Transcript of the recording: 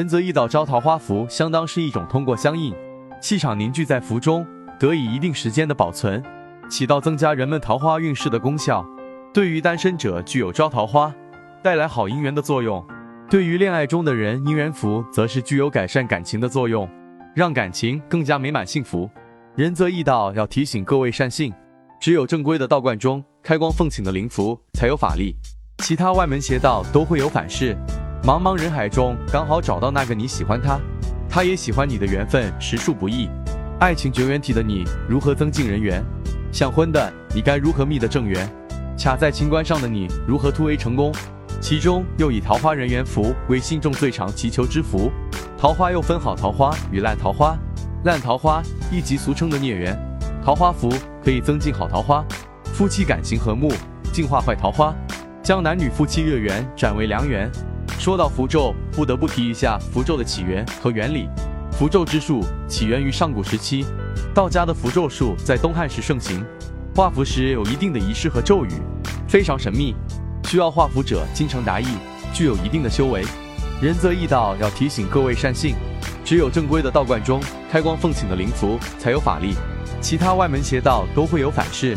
仁泽易道招桃花符，相当是一种通过相应，气场凝聚在符中，得以一定时间的保存，起到增加人们桃花运势的功效。对于单身者，具有招桃花、带来好姻缘的作用；对于恋爱中的人，姻缘符则是具有改善感情的作用，让感情更加美满幸福。仁泽易道要提醒各位善信，只有正规的道观中开光奉请的灵符才有法力，其他外门邪道都会有反噬。茫茫人海中，刚好找到那个你喜欢他，他也喜欢你的缘分，实属不易。爱情绝缘体的你，如何增进人缘？想婚的你该如何觅得正缘？卡在情关上的你，如何突围成功？其中又以桃花人缘符为信众最常祈求之符。桃花又分好桃花与烂桃花，烂桃花亦即俗称的孽缘。桃花符可以增进好桃花，夫妻感情和睦，净化坏桃花，将男女夫妻恶缘转为良缘。说到符咒，不得不提一下符咒的起源和原理。符咒之术起源于上古时期，道家的符咒术在东汉时盛行。画符时有一定的仪式和咒语，非常神秘，需要画符者精诚达意，具有一定的修为。仁泽易道要提醒各位善信，只有正规的道观中开光奉请的灵符才有法力，其他外门邪道都会有反噬。